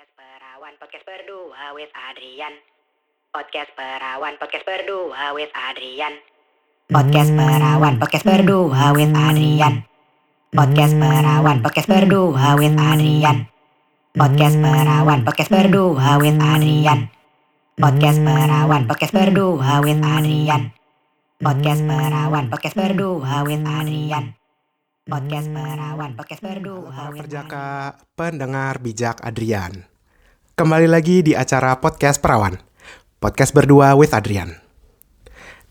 Podcast Perawan, podcast berdua with Adrian. Podcast Perawan, podcast berdua with Adrian. Podcast Perawan, podcast berdua with Adrian. Podcast Perawan, podcast berdua with Adrian. Podcast Perawan, podcast berdua with Adrian. Podcast Perawan, podcast berdua with Adrian. Podcast Perawan, podcast berdua with Adrian. Podcast Perawan, podcast berdua perjaka pendengar bijak Adrian. Kembali lagi di acara podcast perawan. Podcast berdua with Adrian.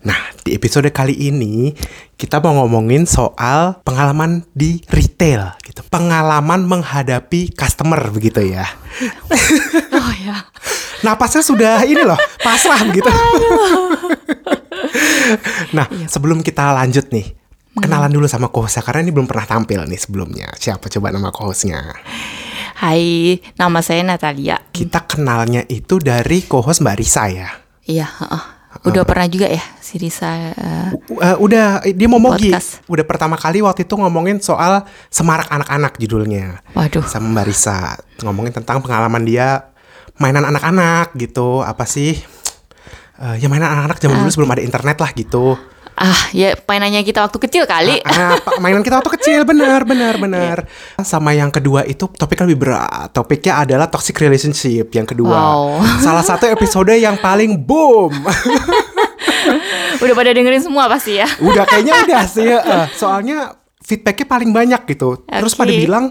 Nah, di episode kali ini kita mau ngomongin soal pengalaman di retail gitu. Pengalaman menghadapi customer begitu ya. Oh ya. Napasnya sudah ini loh, pasrah gitu. nah, sebelum kita lanjut nih, kenalan dulu sama co-hostnya karena ini belum pernah tampil nih sebelumnya. Siapa coba nama co-hostnya? Hai, nama saya Natalia. Kita kenalnya itu dari co-host Mbak Risa ya. Iya, heeh. Udah pernah juga ya si Risa eh, Uh, udah dia mau mogi. Udah pertama kali waktu itu ngomongin soal semarak anak-anak judulnya. Waduh. Sama Mbak Risa ngomongin tentang pengalaman dia mainan anak-anak gitu. Apa sih? Eh, ya mainan anak-anak zaman dulu sebelum ada internet lah gitu. Ah, ya mainannya kita waktu kecil kali. Ah, apa- mainan kita waktu kecil benar benar benar. Sama yang kedua itu topiknya lebih berat. Topiknya adalah toxic relationship yang kedua. Wow. Salah satu episode yang paling boom. Udah pada dengerin semua pasti ya. udah kayaknya udah sih. soalnya feedbacknya paling banyak gitu. Terus Oke. pada bilang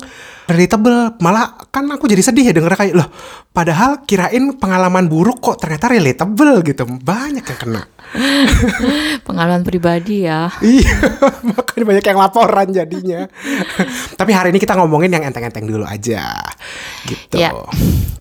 relatable. Malah kan aku jadi sedih ya denger kayak loh. Padahal kirain pengalaman buruk kok ternyata relatable gitu. Banyak yang kena. Pengalaman pribadi ya. Iya, makanya banyak yang laporan jadinya. Tapi hari ini kita ngomongin yang enteng-enteng dulu aja, gitu. Ya.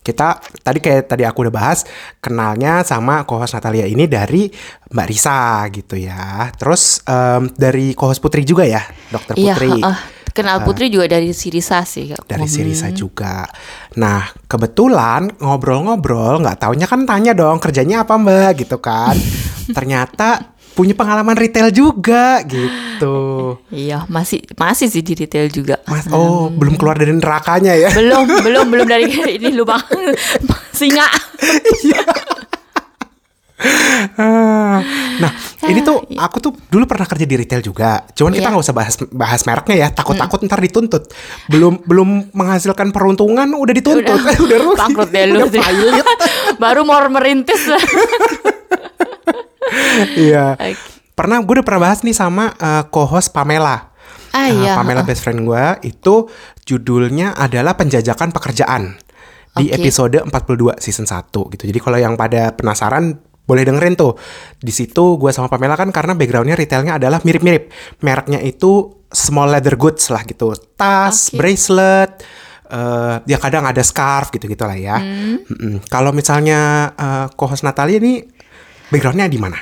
Kita tadi kayak tadi aku udah bahas kenalnya sama co-host Natalia ini dari Mbak Risa gitu ya. Terus em, dari co-host Putri juga ya, Dokter Iya, Putri. heeh. Kenal Putri juga dari si Risa sih. Dari si Hmm. Juga. Nah, kebetulan ngobrol-ngobrol, nggak taunya kan tanya dong kerjanya apa Mbak gitu kan. Ternyata punya pengalaman retail juga gitu. Iya, masih masih sih di retail juga. Mas, oh, belum keluar dari nerakanya ya? Belum, belum, belum dari ini lubang singa. Ah, nah, ini tuh aku tuh dulu pernah kerja di retail juga. Cuman kita Iya. nggak usah bahas bahas mereknya ya. Takut-takut ntar dituntut. Belum belum menghasilkan peruntungan udah dituntut. Udah. Eh, udah rugi. Bangkrut deh lu. Baru mau merintis. Iya. Oke. Pernah gue udah pernah bahas nih sama eh, co-host Pamela. Ah, iya. Pamela best friend gue itu judulnya adalah penjajakan pekerjaan di Oke. episode 42 season 1 gitu. Jadi kalau yang pada penasaran boleh dengerin tuh. Di situ gue sama Pamela kan karena backgroundnya retailnya adalah mirip-mirip. Mereknya itu small leather goods lah gitu. Tas, Oke. bracelet, eh ya kadang ada scarf gitu-gitu lah ya. Hmm. Kalau misalnya eh, co-host Natalia ini backgroundnya di mana?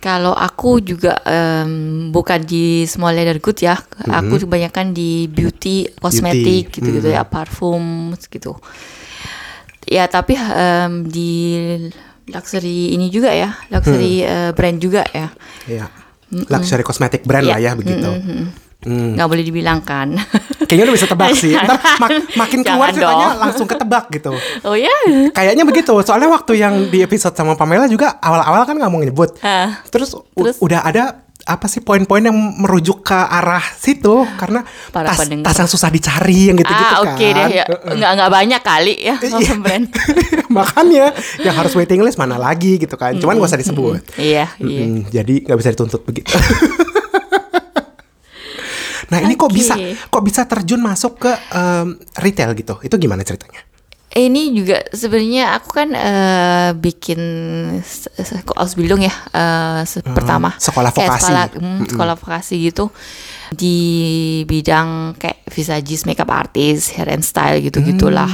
Kalau aku juga em, bukan di small leather good ya, aku kebanyakan di beauty, kosmetik gitu-gitu ya, parfum gitu. Ya tapi em, di luxury ini juga ya, luxury eh, brand juga ya, Iya. Luxury cosmetic brand lah ya begitu. Hmm. nggak boleh dibilangkan. Kayaknya udah bisa tebak sih. Ntar mak- makin keluar Jangan ceritanya dong. langsung ketebak gitu. oh ya? Kayaknya begitu. Soalnya waktu yang di episode sama Pamela juga awal-awal kan nggak mau nyebut. Ah. Terus, Terus? udah ada apa sih poin-poin yang merujuk ke arah situ karena Para tas, pendengar. tas yang susah dicari yang gitu-gitu ah kan. oke deh ya, nggak nggak banyak kali ya Iya. brand. Makanya yang harus waiting list mana lagi gitu kan. Cuman gak usah disebut. Iya iya. Mm, jadi nggak bisa dituntut begitu. nah ini kok bisa kok bisa terjun masuk ke em, retail gitu? Itu gimana ceritanya? Ini juga sebenarnya aku kan eh, bikin Ausbildung ya eh, se- pertama. sekolah Kayak vokasi. sekolah, mm, sekolah vokasi gitu. Di bidang kayak visagis, makeup artist, hair and style gitu gitulah.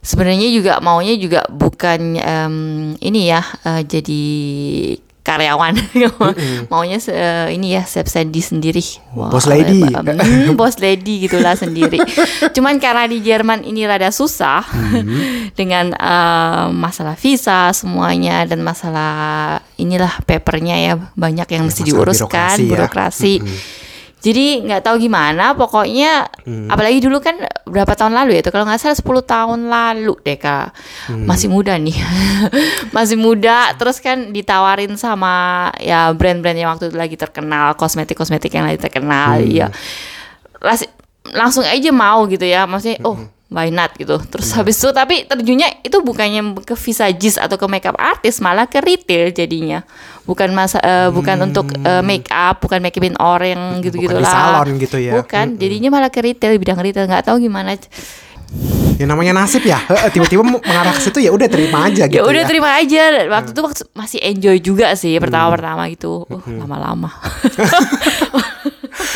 Sebenarnya juga maunya juga bukan em, ini ya eh, jadi karyawan. Maunya se- ini ya study sendiri. Wah, Boss lady. hmm, bos lady gitulah sendiri. Cuman karena di Jerman ini rada susah dengan eh, masalah visa semuanya dan masalah inilah papernya ya banyak yang mesti masalah diuruskan birokrasi ya. birokrasi Jadi nggak tahu gimana, pokoknya Hmm. apalagi dulu kan berapa tahun lalu ya itu kalau nggak salah 10 tahun lalu deh kak, Hmm. masih muda nih, masih muda. Terus kan ditawarin sama ya brand-brand yang waktu itu lagi terkenal, kosmetik-kosmetik yang lagi terkenal, Hmm. ya langsung aja mau gitu ya, maksudnya oh why not gitu. Terus Hmm. habis itu tapi terjunnya itu bukannya ke visagist atau ke makeup artist, malah ke retail jadinya. Bukan masa eh, bukan untuk eh, make up, bukan make upin orang gitu-gitu Hmm. Lah. salon gitu ya. Bukan, jadinya malah ke retail, bidang retail nggak tahu gimana. Ya namanya nasib ya. Tiba-tiba mengarah ke situ ya udah terima aja gitu ya udah ya. terima aja. Waktu itu waktu masih enjoy juga sih pertama-pertama gitu. Uh, Hmm. lama-lama.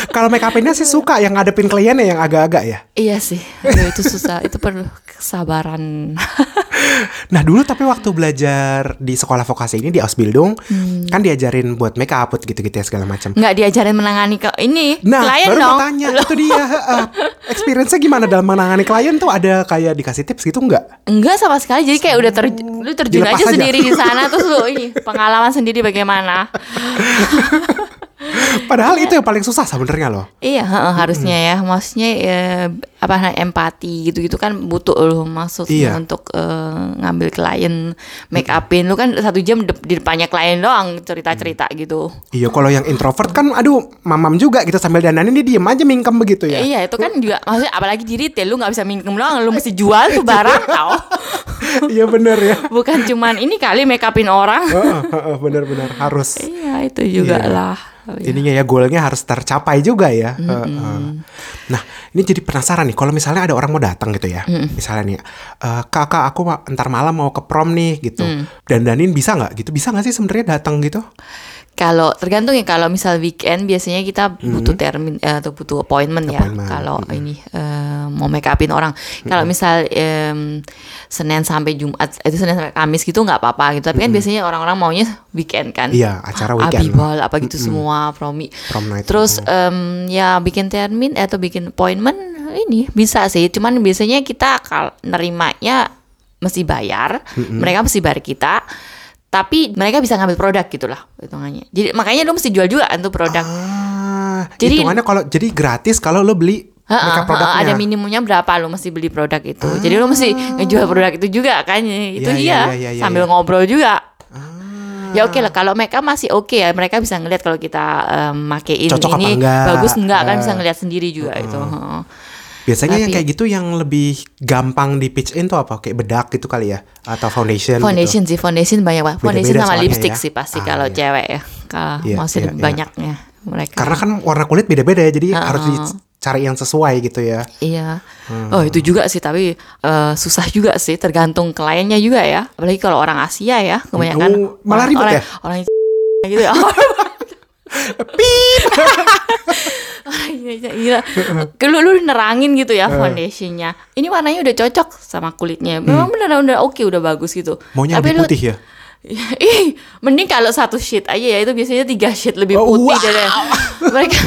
Kalau make upinnya sih suka yang ngadepin kliennya yang agak-agak ya. iya sih. Aduh, itu susah. itu perlu kesabaran. Nah dulu tapi waktu belajar di sekolah vokasi ini di Ausbildung Hmm. kan diajarin buat make up gitu-gitu ya segala macam. nggak diajarin menangani ke ini Nah, klien baru dong. mau tanya itu dia. heeh. Experience-nya gimana dalam menangani klien tuh ada kayak dikasih tips gitu nggak? Enggak sama sekali. Jadi kayak udah ter, lu terjun Dilepas aja, aja. sendiri di sana terus lu ini pengalaman sendiri bagaimana. Padahal itu yang paling susah sebenarnya loh. Iya, heeh, harusnya ya. Maksudnya ya, apa empati gitu-gitu kan butuh loh maksudnya Iya. untuk eh, ngambil klien make upin. Lu kan satu jam de- di depannya klien doang cerita-cerita gitu. Iya kalau yang introvert kan aduh mamam juga gitu sambil dandanin dia diem aja mingkem begitu ya. Iya, itu kan juga maksudnya apalagi di retail lu nggak bisa minjem doang, lu mesti jual tuh barang tau. Iya bener ya. Bukan cuman ini kali make upin orang. Heeh, heeh, Bener-bener harus. Iya, itu juga Iya. lah. Ininya ya goalnya harus tercapai juga ya. Heeh. Nah ini jadi penasaran nih kalau misalnya ada orang mau datang gitu ya, misalnya nih, "Eh, kakak aku ntar malam mau ke prom nih gitu, dandanin bisa nggak gitu? Bisa nggak sih sebenarnya datang gitu? Kalau tergantung ya kalau misal weekend biasanya kita butuh termin eh, atau butuh appointment, ya. Kalau ini eh, mau make upin orang. Kalau misal em, Senin sampai Jumat itu Senin sampai Kamis gitu nggak apa-apa gitu. Tapi kan biasanya orang-orang maunya weekend kan. Iya acara weekend. Abibal apa gitu semua promi. Prom night. Terus em, ya bikin termin atau bikin appointment ini bisa sih. Cuman biasanya kita kalau nerimanya mesti bayar. Mereka mesti bayar kita. Tapi mereka bisa ngambil produk gitu lah hitungannya. Jadi makanya lu mesti jual juga tuh produk. Ah, Jadi- hitungannya kalau jadi gratis kalau lo beli heeh, produknya. ada minimumnya berapa lu mesti beli produk itu. Jadi lu mesti ngejual produk itu juga kan. Itu Iya, iya, dia iya, iya, sambil iya. ngobrol juga. Ah. Ya oke lah kalau mereka masih oke ya mereka bisa ngeliat kalau kita em, makein Cocok apa ini enggak. bagus enggak kan Eh. bisa ngeliat sendiri juga itu. heeh. Biasanya yang Tapi- kayak gitu yang lebih gampang di pitch in tuh apa? Kayak bedak gitu kali ya? Atau foundation? Foundation sih foundation banyak banget. Foundation Beda-beda sama soalnya lipstick ya. sih pasti Ah, kalau iya. cewek ya. Kalau masih iya, lebih iya. banyaknya mereka. Karena kan warna kulit beda-beda ya, jadi Heeh. harus dicari yang sesuai gitu ya. Iya. Hmm. Oh itu juga sih tapi eh, susah juga sih tergantung kliennya juga ya. Apalagi kalau orang Asia ya kebanyakan Oh, malah orang, ribet orang, ya? Orang gitu ya. Gila, gila. Lu, lu nerangin gitu Eh. ya foundationnya. Ini warnanya udah cocok sama kulitnya. Memang beneran udah oke udah bagus gitu. Hmm. Maunya Tapi lebih lu- putih ya? Ih, mending kalau satu sheet aja ya itu biasanya tiga sheet lebih Oh, putih wow. dari mereka.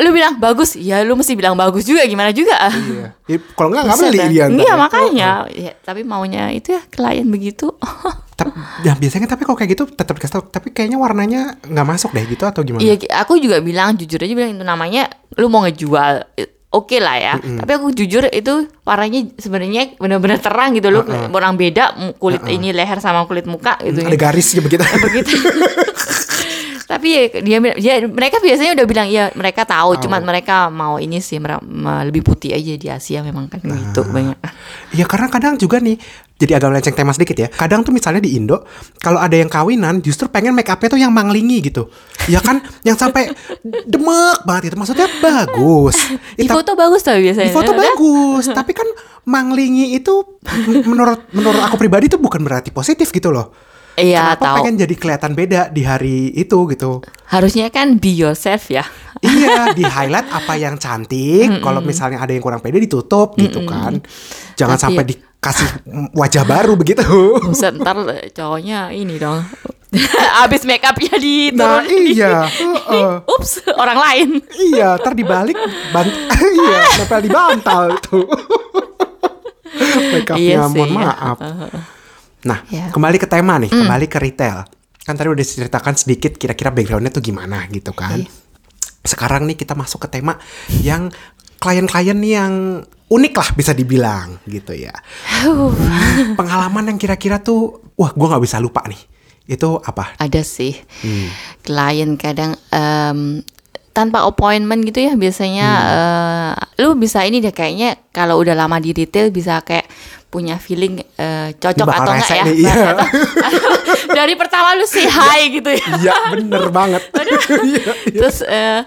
lu bilang bagus, ya lu mesti bilang bagus juga gimana juga. Iya. Ya, kalau nggak nggak beli dia. Iya ya. makanya, ya, tapi maunya itu ya klien begitu. Tapi, ya biasanya tapi kalau kayak gitu tetap dikasih tau. Tapi kayaknya warnanya nggak masuk deh gitu atau gimana? Iya, aku juga bilang jujur aja bilang itu namanya lu mau ngejual. Oke lah ya, tapi aku jujur itu warnanya sebenarnya benar-benar terang gitu loh, orang beda kulit ini leher sama kulit muka gitu. Ada garisnya begitu. begitu. Tapi ya, dia, dia mereka biasanya udah bilang ya mereka tahu, cuman mereka mau ini sih mer- lebih putih aja di Asia memang kan gitu banyak. Iya karena kadang juga nih jadi agak melenceng tema sedikit ya. Kadang tuh misalnya di Indo kalau ada yang kawinan justru pengen make upnya tuh yang manglingi gitu. Ya kan yang sampai demek banget itu maksudnya bagus. Di Ya, foto bagus tapi biasanya. di foto bagus, tapi kan manglingi itu menurut menurut aku pribadi tuh bukan berarti positif gitu loh. Iya Kenapa tahu. pengen jadi kelihatan beda di hari itu gitu? Harusnya kan be yourself ya. iya, di highlight apa yang cantik. Kalau misalnya ada yang kurang pede ditutup gitu kan. Jangan Tapi sampai ya- dikasih wajah baru begitu. Buset ntar cowoknya ini dong. Abis make upnya di Nah iya, heeh. Ups, orang lain. iya, ntar dibalik bant iya, nempel di bantal itu. Make Iya upnya, sih, mohon ya. maaf. Nah, Ya. kembali ke tema nih, kembali ke retail. Kan tadi udah diceritakan sedikit kira-kira backgroundnya tuh gimana gitu kan. Iya. sekarang nih kita masuk ke tema yang klien-klien yang unik lah bisa dibilang gitu ya. Hmm, pengalaman yang kira-kira tuh, wah gue nggak bisa lupa nih. Itu apa? Ada sih klien kadang em, tanpa appointment gitu ya biasanya eh, lu bisa ini deh kayaknya kalau udah lama di retail bisa kayak punya feeling eh, cocok atau enggak ya nih, iya. Atau- dari pertama lu say hi gitu ya Iya bener banget. Iya, terus eh,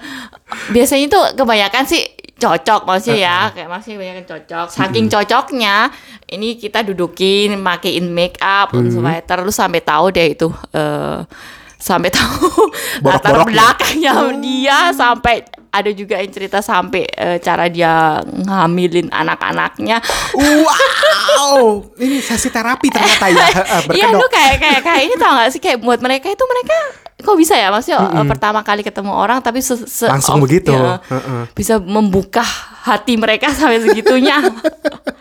biasanya tuh kebanyakan sih cocok maksudnya ya kayak masih kebanyakan cocok. Saking cocoknya ini kita dudukin makein make up supaya terus sampai tahu deh itu eh, sampai tahu latar Borok-boroknya. belakangnya dia sampai ada juga yang cerita sampai eh, cara dia ngamilin anak-anaknya. Wow, ini sesi terapi ternyata ya. Iya lu kayak kayak kayak ini tau gak sih? Kayak buat mereka itu mereka kok bisa ya maksudnya eh, pertama kali ketemu orang tapi se, se- Langsung off- begitu. ya, Heeh. bisa membuka hati mereka sampai segitunya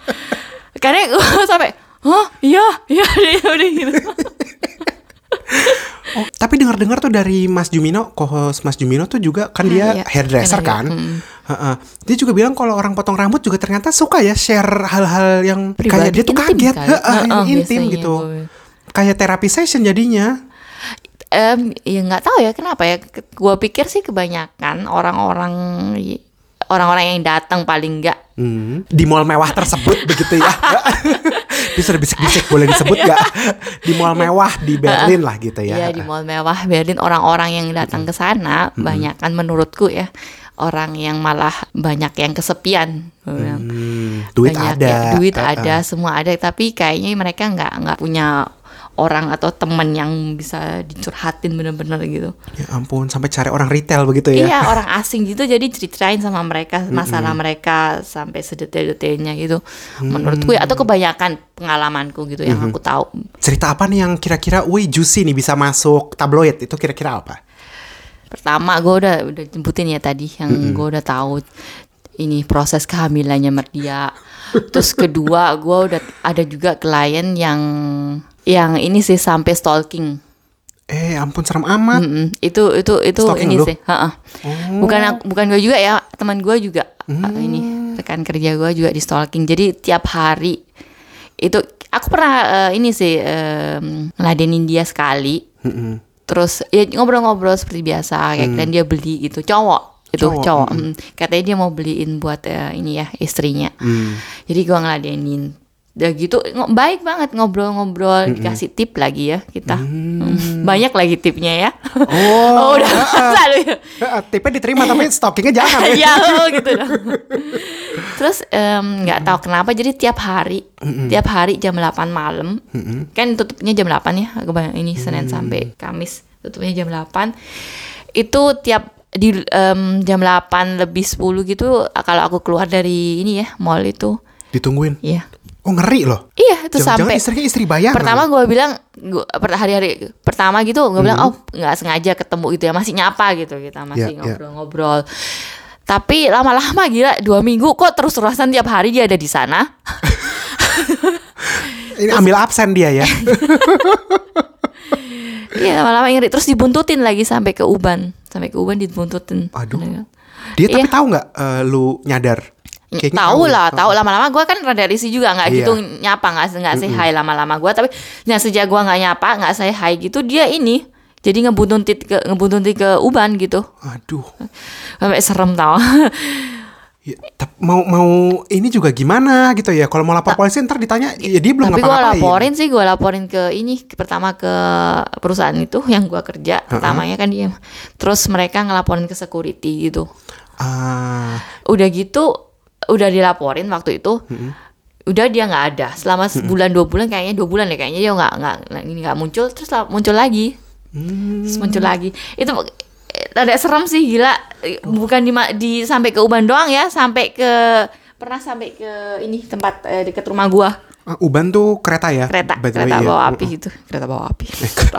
karena gue sampai oh iya iya udah, udah gitu Oh, tapi dengar-dengar tuh dari Mas Jumino, co-host Mas Jumino tuh juga kan dia iya. hairdresser Iya, kan. mm. Heeh. Dia juga bilang kalau orang potong rambut juga ternyata suka ya share hal-hal yang kayak Pribadi, dia tuh intim kaget, kali. Heeh, yang Heeh, intim gitu. gue. Kayak terapi session jadinya. Em, ya nggak tahu ya kenapa ya gue pikir sih kebanyakan orang-orang orang-orang yang datang paling nggak Hmm, di mall mewah tersebut begitu ya. Sudah bisik-bisik boleh disebut nggak? Di mall mewah di Berlin lah gitu ya. Iya di mall mewah Berlin orang-orang yang datang ke sana banyak kan menurutku ya orang yang malah banyak yang kesepian. Hmm, duit banyak ada. ya, duit Heeh. ada, semua ada tapi kayaknya mereka nggak nggak punya orang atau teman yang bisa dicurhatin bener-bener gitu. Ya ampun, sampai cari orang retail begitu ya. Iya orang asing gitu jadi ceritain sama mereka masalah mereka sampai sedetail-detailnya gitu. Menurutku ya atau kebanyakan pengalamanku gitu yang aku tahu. Cerita apa nih yang kira-kira, wih juicy nih bisa masuk tabloid itu kira-kira apa? Pertama gue udah udah jemputin ya tadi yang gue udah tahu ini proses kehamilannya Merdia. Terus kedua gue udah ada juga klien yang yang ini sih sampai stalking. Eh ampun serem amat. Mm-mm. Itu itu itu Stalking ini lu? sih. Ha-ha. Bukan aku- bukan gue juga ya teman gue juga uh, ini rekan kerja gue juga di stalking. Jadi tiap hari itu aku pernah eh, ini sih em, ngeladenin dia sekali. Mm-mm. Terus ya ngobrol-ngobrol seperti biasa kayak dan dia beli gitu cowok itu Cowok, cowok, mm. katanya dia mau beliin buat eh, ini ya istrinya. Hmm. jadi gua ngeladenin. Udah gitu ngo- baik banget ngobrol-ngobrol dikasih tip lagi ya kita. Mm. banyak lagi tipnya ya. Oh, udah selalu ya Eh, tipnya diterima tapi stockingnya jangan. Ya. Oh, gitu. Dong. Terus nggak tahu kenapa jadi tiap hari tiap hari jam 8 malam. Kan tutupnya jam 8 ya ini Senin sampai Kamis tutupnya jam 8 itu tiap di em, jam 8 lebih 10 gitu kalau aku keluar dari ini ya mall itu Ditungguin. iya Oh ngeri loh. iya itu sampai istrinya istri bayangan. pertama gue bilang gua, hari-hari pertama gitu gue bilang oh nggak sengaja ketemu gitu ya masih nyapa gitu kita masih Ya, ya. ngobrol-ngobrol tapi lama-lama gila dua minggu kok terus-terusan tiap hari dia ada di sana Ini ambil absen dia ya. iya lama-lama ngeri terus dibuntutin lagi sampai ke Uban sampai ke Uban dibuntutin Aduh. Dia tapi Iya. tahu nggak eh, lu nyadar? Kayaknya tahu ya. lah tahu lama-lama gue kan rada risih juga nggak Iya. gitu nyapa nggak nggak say hi lama-lama gue tapi nah sejak gue nggak nyapa nggak say hi gitu dia ini jadi ngebuntutin ke ngebuntutin ke Uban gitu Aduh. sampai serem tau Ya, mau mau ini juga gimana gitu ya? Kalau mau lapor polisi ntar ditanya, ya dia belum Tapi gue laporin sih, gue laporin ke ini ke- pertama ke perusahaan itu yang gue kerja. Pertamanya kan dia, terus mereka ngelaporin ke security gitu. Ah, Udah gitu, udah dilaporin waktu itu. Udah dia nggak ada. Selama sebulan dua bulan kayaknya dua bulan ya kayaknya dia nggak nggak ini nggak muncul terus muncul lagi. Terus muncul lagi. Itu ada serem sih gila. Bukan di, di sampai ke Uban doang ya sampai ke pernah sampai ke ini tempat eh, dekat rumah gua. Ah, Uban tuh kereta ya? kereta by the way, kereta ya. bawa api gitu kereta bawa api.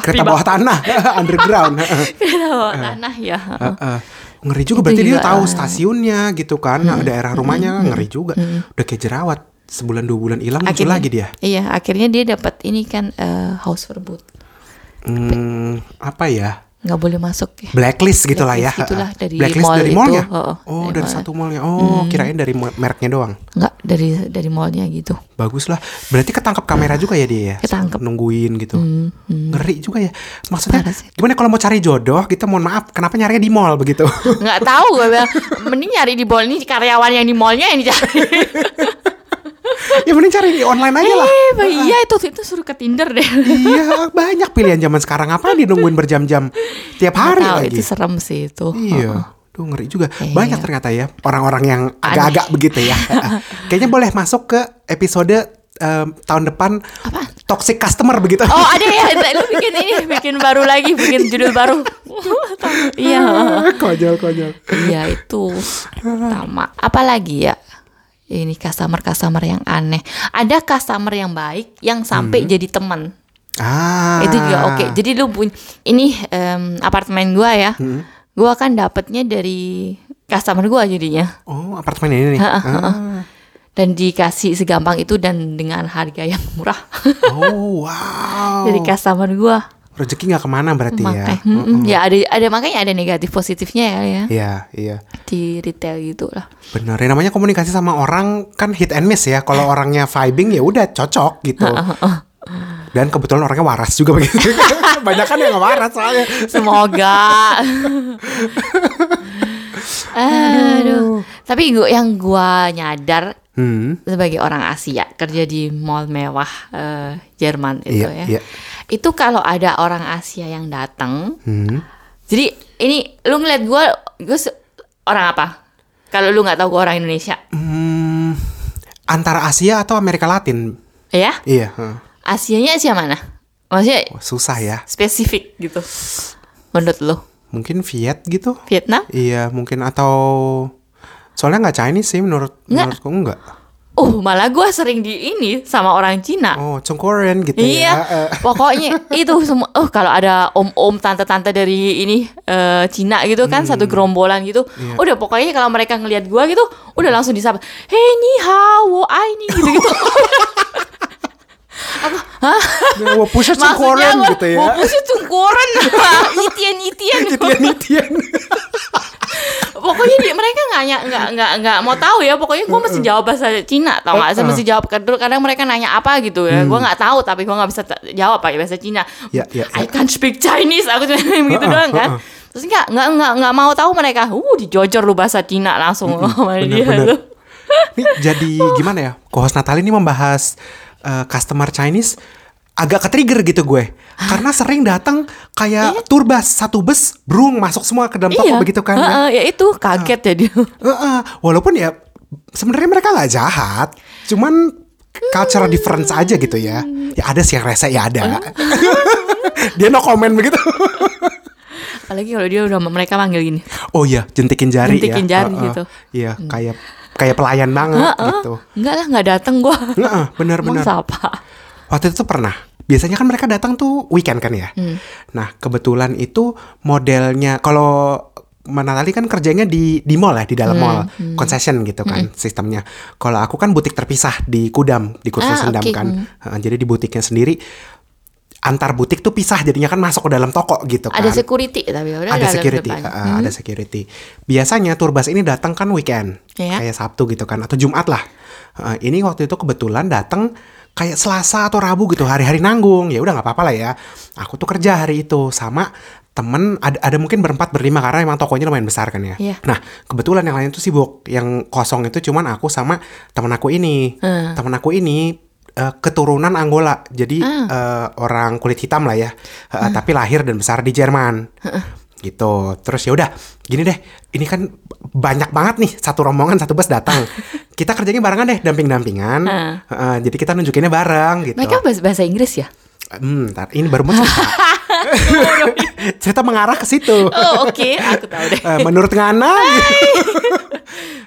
Kereta bawah tanah, underground. kereta bawa tanah ya. Heeh. ngeri juga Itu berarti dia juga, tahu eh. stasiunnya gitu kan nah, daerah rumahnya ngeri juga. Udah kayak jerawat sebulan dua bulan hilang muncul lagi dia. iya akhirnya dia dapat ini kan eh, house verbut hmm, apa ya nggak boleh masuk ya. blacklist gitu lah ya. Gitulah dari blacklist mall dari mallnya. heeh, oh, dari dari mall. satu mallnya. Oh, kirain dari mereknya doang. Nggak dari dari mallnya gitu. Bagus lah. Berarti ketangkep kamera juga ya dia ya? Ketangkep. Nungguin gitu. Ngeri juga ya. Maksudnya gimana kalau mau cari jodoh kita mohon maaf kenapa nyarinya di mall begitu? Nggak tahu gue bilang, mending nyari di mall ini karyawan yang di mallnya yang dicari. ya mending cari di online aja lah. Eh, Bah, iya itu itu suruh ke Tinder deh. iya, banyak pilihan zaman sekarang. Apa dia nungguin berjam-jam tiap hari tahu, lagi? itu serem sih itu. Iya. Duh ngeri juga. Iya. Banyak ternyata ya orang-orang yang agak-agak begitu ya. Kayaknya boleh masuk ke episode em, tahun depan toxic customer begitu. Oh ada ya, lu bikin ini, bikin baru lagi, bikin judul baru. iya, konyol konyol. iya itu pertama. Apalagi ya? Ini customer-customer yang aneh. Ada customer yang baik yang sampai jadi teman. Ah. Itu juga oke. Jadi lu punya ini em, apartemen gua ya. Gua kan dapetnya dari customer gua jadinya. Oh, apartemen ini nih. Ah. Dan dikasih segampang itu dan dengan harga yang murah. Oh, wow. dari customer gua. Rezeki nggak ke mana berarti ya. Makanya, mm-mm. ya ada ada makanya ada negatif positifnya ya, ya Iya, iya. di retail gitu lah. Bener, ya namanya komunikasi sama orang kan hit and miss ya. Kalau orangnya vibing ya udah cocok gitu. Dan kebetulan orangnya waras juga begitu. Banyak kan yang waras soalnya. Semoga. Aduh. Tapi gua yang gua nyadar Hmm, sebagai orang Asia kerja di mall mewah eh, Jerman itu Iya, ya. iya. Itu kalau ada orang Asia yang datang, hmm. jadi ini lu ngeliat gua gua se- orang apa? Kalau lu nggak tahu gua orang Indonesia, Hmm, antara Asia atau Amerika Latin? ya? Iya, heeh. Asianya Asia mana? Maksudnya Wah, susah ya. spesifik gitu. Menurut lu? Mungkin Viet gitu? Vietnam? Iya, mungkin atau soalnya nggak Chinese sih menurut Nggak. menurutku enggak. Oh, malah gua sering di ini sama orang Cina. Oh, Chongkorean gitu Iya, ya. Eh, pokoknya itu semua. Oh, kalau ada om-om, tante-tante dari ini eh, Cina gitu kan, satu Hmm. gerombolan gitu. Iya. Udah pokoknya kalau mereka ngelihat gua gitu, udah langsung disapa. Hey ni hao, ai ni gitu gitu. ya, wah, pusat Chongkorean gua, gitu ya. Wo pusi tungkoren, itian itian. Itian itian. Pokoknya dia, mereka nggak nggak nggak nggak mau tahu ya. Pokoknya gua mesti jawab bahasa Cina, tau nggak? Saya mesti jawab kadang kadang mereka nanya apa gitu ya. Gua nggak tahu, tapi gua nggak bisa jawab pakai bahasa Cina. Hmm. Ya, ya, I ya. can't speak Chinese, aku cuma begitu Heeh, doang kan. Terus nggak nggak nggak nggak mau tahu mereka. Uh, dijojor lu bahasa Cina langsung sama dia bener-bener. tuh. Ini jadi gimana ya? Co-host Natali ini membahas eh, customer Chinese agak ke-trigger gitu gue. Karena sering datang kayak turbas satu bus brung masuk semua ke dalam toko Iya, begitu kan. Heeh, ya itu kaget ya dia. Heeh, walaupun ya sebenarnya mereka nggak jahat, cuman cultural difference aja gitu ya. Ya ada sih yang rese ya ada. Dia no comment begitu. Apalagi kalau dia udah mereka manggil gini. Oh iya, jentikin jari Jentikin ya. jari Heeh, gitu. Iya, kayak kayak pelayan banget gitu. Enggak lah, nggak dateng gua. Heeh, Emang benar-benar. Waktu itu tuh pernah. Biasanya kan mereka datang tuh weekend kan ya. Hmm. Nah kebetulan itu modelnya kalau Natali kan kerjanya di di mall ya di Hmm, dalam mall concession gitu kan sistemnya. Kalau aku kan butik terpisah di Kudam di kursus Ah, Sendam oke. kan. Heeh, jadi di butiknya sendiri antar butik tuh pisah jadinya kan masuk ke dalam toko gitu kan. Ada security tapi udah ada security, uh, Hmm. ada security. Biasanya turbas ini datang kan weekend, Iya. kayak Sabtu gitu kan, atau Jumat lah. Uh, ini waktu itu kebetulan datang kayak Selasa atau Rabu gitu, hari-hari nanggung. Ya udah nggak apa-apa lah ya. Aku tuh kerja hari itu sama temen ada, ada mungkin berempat berlima karena emang tokonya lumayan besar kan ya. Iya. Nah kebetulan yang lain tuh sibuk, yang kosong itu cuman aku sama temen aku ini. Hmm. Temen aku ini uh, keturunan Angola, jadi Ah. uh, orang kulit hitam lah ya, Uh, tapi lahir dan besar di Jerman gitu. Terus ya udah gini deh ini kan banyak banget nih satu rombongan satu bus datang. Kita kerjanya barengan deh damping dampingan Heeh. jadi kita nunjukinnya bareng gitu. Mereka bahasa, bahasa Inggris ya? hmm, ntar, ini baru mau cerita. Cerita mengarah ke situ. Oh oke, aku tahu deh. Eh, menurut Ngana. Gitu.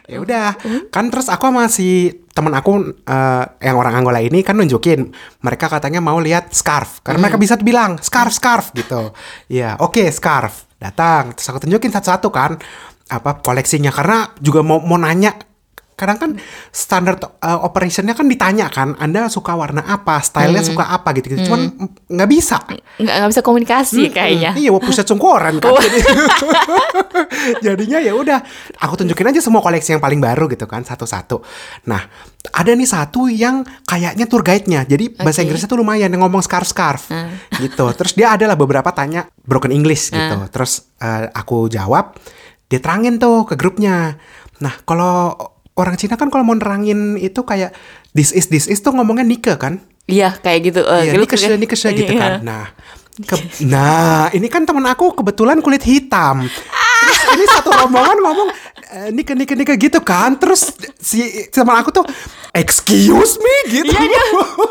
ya udah kan terus aku sama si temen aku eh, yang orang Angola ini kan nunjukin. Mereka katanya mau lihat scarf. Karena mereka bisa bilang scarf scarf gitu. Ya oke scarf datang terus aku tunjukin satu-satu kan apa koleksinya. Karena juga mau mau nanya kadang kan standar uh, operationnya kan ditanya kan anda suka warna apa? Stylenya Hmm. suka apa? Gitu gitu cuman mm, nggak bisa. Nggak nggak bisa komunikasi kayaknya. iya mau pusat sungkoran kan. Jadi- jadinya ya udah aku tunjukin aja semua koleksi yang paling baru gitu kan satu-satu. Nah ada nih satu yang kayaknya tour guide-nya. Jadi bahasa Oke. Inggrisnya tuh lumayan yang ngomong scarf scarf gitu. Terus dia adalah beberapa tanya broken English gitu. Terus eh, aku jawab dia terangin tuh ke grupnya. Nah kalau orang Cina kan kalau mau nerangin itu kayak this is this is tuh ngomongnya Nike kan Iya kayak gitu. Eh, Iya, lu Nikesha, kayak- Nikesha gitu Iya. kan. Nah, ke- nah ini kan teman aku kebetulan kulit hitam. Terus ini satu rombongan ngomong eh, Nike, Nike, Nike gitu kan. Terus si teman aku tuh excuse me gitu. Terus aku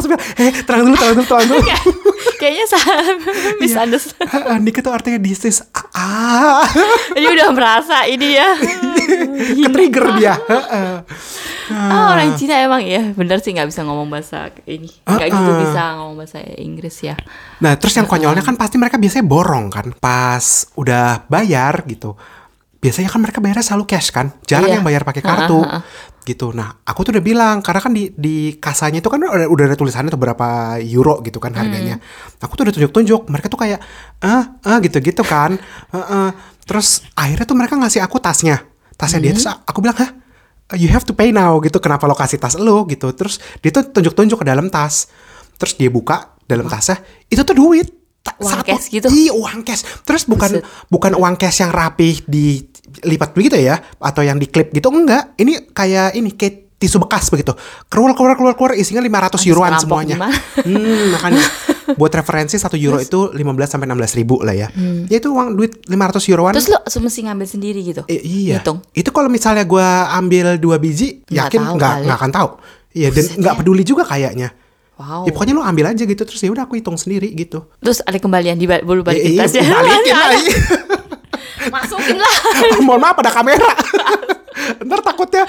langsung bilang, eh tenang dulu, tenang dulu, tenang dulu. Kayaknya salah misunderstood. Ah, ah, Nike tuh artinya this is ah, Ini udah merasa ini ya. ke trigger dia. Heeh. Ah, orang Cina emang ya bener sih nggak bisa ngomong bahasa ini. Nggak gitu bisa ngomong bahasa Inggris ya. Nah, terus yang konyolnya kan pasti mereka biasanya borong kan pas udah bayar gitu. Biasanya kan mereka bayarnya selalu cash kan, jarang Iya. yang bayar pakai kartu. gitu. Nah, aku tuh udah bilang karena kan di di kasanya itu kan udah, udah ada tulisannya tuh berapa euro gitu kan harganya. Aku tuh udah tunjuk-tunjuk, mereka tuh kayak ah ah gitu-gitu kan. Heeh. Terus akhirnya tuh mereka ngasih aku tasnya. Tasnya dia terus aku bilang, "Hah? You have to pay now gitu. Kenapa lo kasih tas lo gitu?" Terus dia tuh tunjuk-tunjuk ke dalam tas. Terus dia buka dalam tasnya, itu tuh duit. Uang cash gitu? Iya, uang cash. Terus bukan Buset. bukan uang cash yang rapi dilipat begitu ya atau yang diklip gitu enggak. Ini kayak ini kayak tisu bekas begitu. Keluar keluar keluar keluar isinya 500 euroan semuanya. Hmm, makanya buat referensi 1 euro itu 15 sampai 16 ribu lah ya. Ya itu uang duit 500 euroan. Hmm. Terus lo mesti ngambil sendiri gitu. Eh, iya. Hitung. Itu kalau misalnya gua ambil dua biji, Nggak yakin nggak nggak akan tahu. Iya dan nggak ya. peduli juga kayaknya. Wow. Ya pokoknya lo ambil aja gitu terus ya udah aku hitung sendiri gitu. Terus ada kembalian di bulu Eh, balikin iya, tasnya. balikin lah. iya. Masukin lah. Mohon maaf ada kamera. Ntar takutnya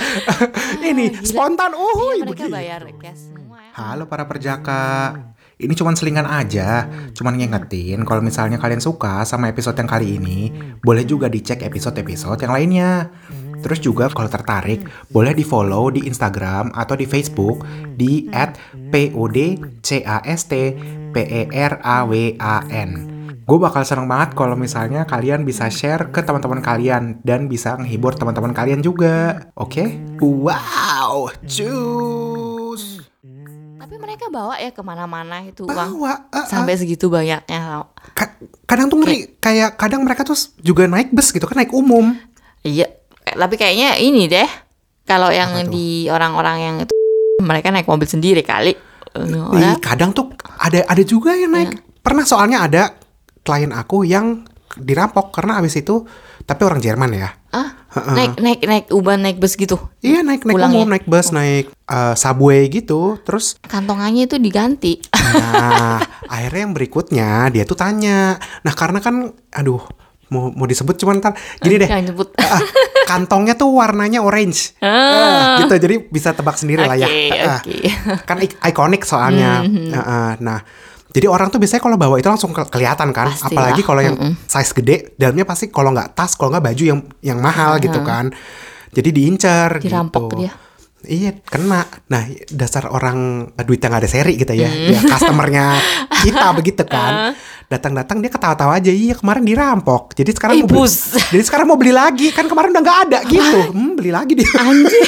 ini Ah, Gila. spontan. Oh, Iya, mereka begini. bayar cash semua ya. Halo para perjaka. Ini cuman selingan aja, cuman ngingetin kalau misalnya kalian suka sama episode yang kali ini, boleh juga dicek episode-episode yang lainnya. Terus juga kalau tertarik, boleh di follow di Instagram atau di Facebook di @podcastperawan. Gue bakal seneng banget kalau misalnya kalian bisa share ke teman-teman kalian dan bisa menghibur teman-teman kalian juga. Oke? Wow, cus. Tapi mereka bawa ya ke mana-mana itu uang. Bawa, uh, uh. Sampai segitu banyaknya. Ka- kadang tuh ngeri kayak kadang mereka tuh juga naik bus gitu kan naik umum Iya. Tapi kayaknya ini deh. Kalau yang Apa di orang-orang yang itu mereka naik mobil sendiri kali. Eh, Ih, kadang tuh ada ada juga yang naik Iya. pernah soalnya ada klien aku yang dirampok. Karena abis itu tapi orang Jerman ya. Ah, naik naik naik uban naik bus gitu. iya naik naik Pulangnya. umum naik bus naik uh, subway gitu. Terus Kantongannya itu diganti. nah akhirnya yang berikutnya dia tuh tanya. Nah karena kan aduh mau mau disebut cuman ntar. Gini deh Jangan nyebut. Ah, kantongnya tuh warnanya orange. Ah, gitu. Jadi bisa tebak sendiri lah ya. Ah, oke. kan ik- ikonik soalnya. Ah, ah, nah jadi orang tuh biasanya kalau bawa itu langsung ke- kelihatan kan Pastilah. apalagi kalau yang size gede dalamnya pasti kalau nggak tas kalau nggak baju yang yang mahal gitu kan jadi diincar Dirampok gitu. dia. Iya kena. Nah dasar orang eh, duitnya nggak ada seri gitu ya, Hmm. dia customernya kita begitu kan. Datang-datang dia ketawa-tawa aja, iya kemarin dirampok. Jadi sekarang Ih, mau beli, jadi sekarang mau beli lagi kan kemarin udah nggak ada gitu. Hmm, beli lagi dia. Anjir.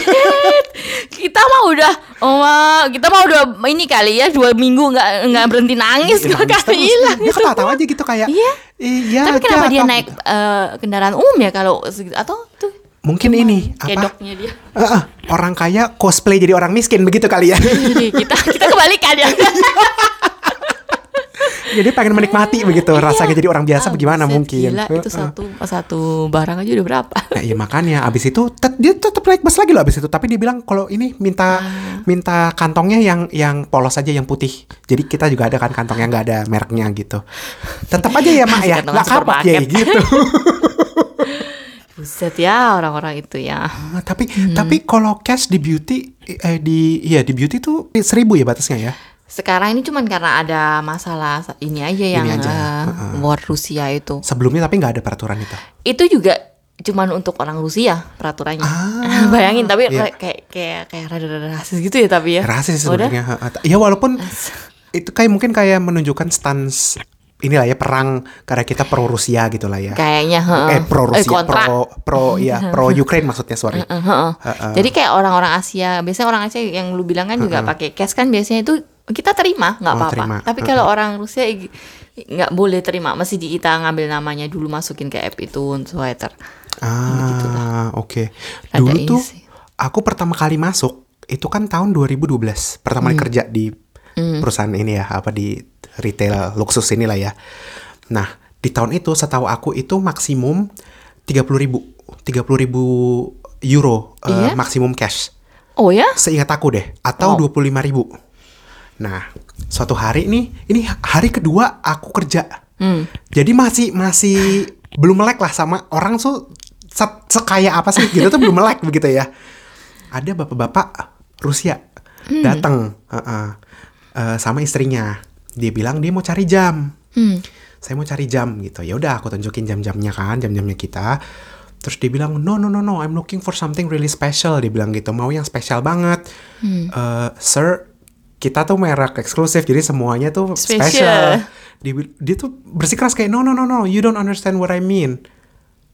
kita mah udah oh, kita mah udah ini kali ya dua minggu nggak nggak berhenti nangis kok nangis kali hilang Dia ketawa-tawa aja gitu kayak. Iya. Iya. Tapi kenapa dia jatuh." naik eh, kendaraan umum ya kalau atau tuh Mungkin ini apa? dia. Eh, eh, orang kaya cosplay jadi orang miskin begitu kali ya. Jadi kita kita kebalikan ya. jadi pengen menikmati begitu rasanya jadi orang biasa Ah, bagaimana mungkin. Gila, itu Eh, eh. satu satu barang aja udah berapa? Nah iya makanya abis itu tet- dia tetap naik bus lagi loh abis itu tapi dia bilang kalau ini minta Ah. minta kantongnya yang yang polos aja yang putih jadi kita juga ada kan kantong yang nggak ada mereknya gitu tetap aja ya mak ya nggak kapok ya gitu Buset ya orang-orang itu ya. Ah, tapi Hmm. tapi kalau cash di beauty eh di iya di beauty tuh seribu ya batasnya ya Sekarang ini cuman karena ada masalah ini aja yang aja, eh, war Rusia itu. sebelumnya tapi nggak ada peraturan itu Itu juga cuman untuk orang Rusia peraturannya. Ah, Bayangin tapi iya. kayak kayak kayak rada-rada rasis gitu ya tapi ya. Rasis sebenarnya. Ya walaupun itu kayak mungkin kayak menunjukkan stance inilah ya perang karena kita pro Rusia gitu lah ya. Kayaknya heeh. eh pro Rusia, kontra. pro pro ya pro Ukraine maksudnya sorry. Heeh, heeh. Jadi kayak orang-orang Asia, biasanya orang Asia yang lu bilang kan juga pakai cash kan biasanya itu kita terima nggak Oh, apa-apa. terima. Tapi kalau orang Rusia nggak boleh terima, mesti di kita ngambil namanya dulu masukin ke app itu sweater. Ah, oke. Ada Dulu tuh aku pertama kali masuk itu kan tahun 2012. Pertama Hmm. kali kerja di perusahaan ini ya, apa di retail luksus inilah ya. Nah, di tahun itu setahu aku itu maksimum 30 ribu, 30 ribu euro eh, Iya? maksimum cash. Oh ya? Seingat aku deh, atau Oh. 25 ribu. Nah, suatu hari nih, ini hari kedua aku kerja. Hmm. Jadi masih masih belum melek lah sama orang tuh se- sekaya apa sih gitu tuh belum melek begitu ya. Ada bapak-bapak Rusia Hmm. datang heeh, eh, sama istrinya. Dia bilang dia mau cari jam. Hmm. Saya mau cari jam gitu. Ya udah aku tunjukin jam-jamnya kan, jam-jamnya kita. Terus dia bilang, no, no, no, no, I'm looking for something really special. Dia bilang gitu, mau yang spesial banget. Hmm. Eh, sir, kita tuh merek eksklusif, jadi semuanya tuh Special. special. Dia, dia tuh bersikeras kayak, no, no, no, no, you don't understand what I mean.